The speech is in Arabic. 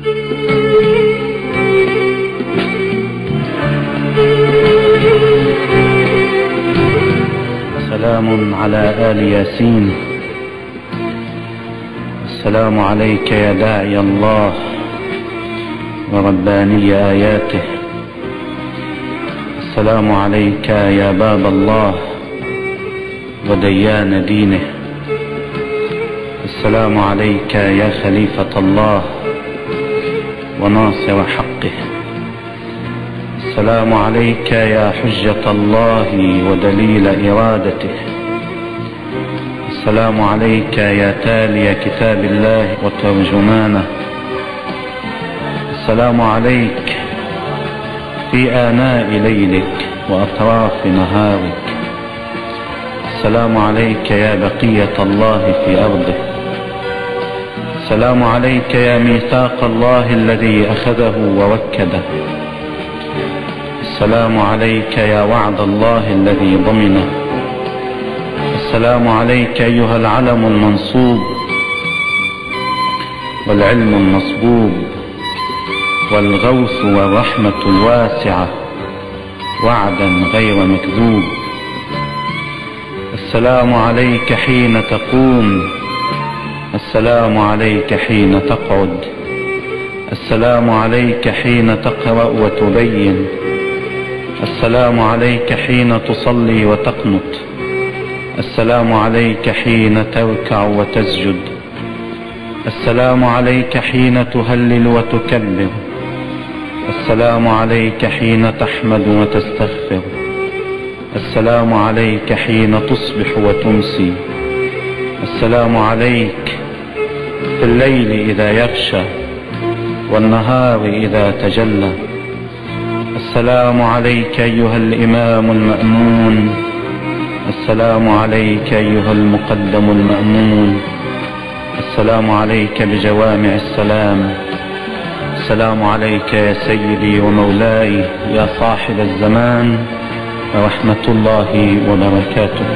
سلام على آل ياسين. السلام عليك يا داعي الله ورباني آياته. السلام عليك يا باب الله وديان دينه. السلام عليك يا خليفة الله وناصر حقه. السلام عليك يا حجة الله ودليل إرادته. السلام عليك يا تالي كتاب الله وترجمانه. السلام عليك في آناء ليلك وأطراف نهارك. السلام عليك يا بقية الله في أرضه. السلام عليك يا ميثاق الله الذي أخذه ووكده. السلام عليك يا وعد الله الذي ضمنه. السلام عليك أيها العلم المنصوب والعلم المصبوب والغوث والرحمة الواسعة وعدا غير مكذوب. السلام عليك حين تقوم السلام عليك حين تقعد. السلام عليك حين تقرأ وتبين. السلام عليك حين تصلي وتقنط. السلام عليك حين تركع وتسجد. السلام عليك حين تهلل وتكبر. السلام عليك حين تحمد وتستغفر. السلام عليك حين تصبح وتمسي. السلام عليك في الليل إذا يغشى والنهار إذا تجلى. السلام عليك أيها الإمام المأمون. السلام عليك أيها المقدم المأمون. السلام عليك بجوامع السلام. السلام عليك يا سيدي ومولاي يا صاحب الزمان. ورحمة الله وبركاته.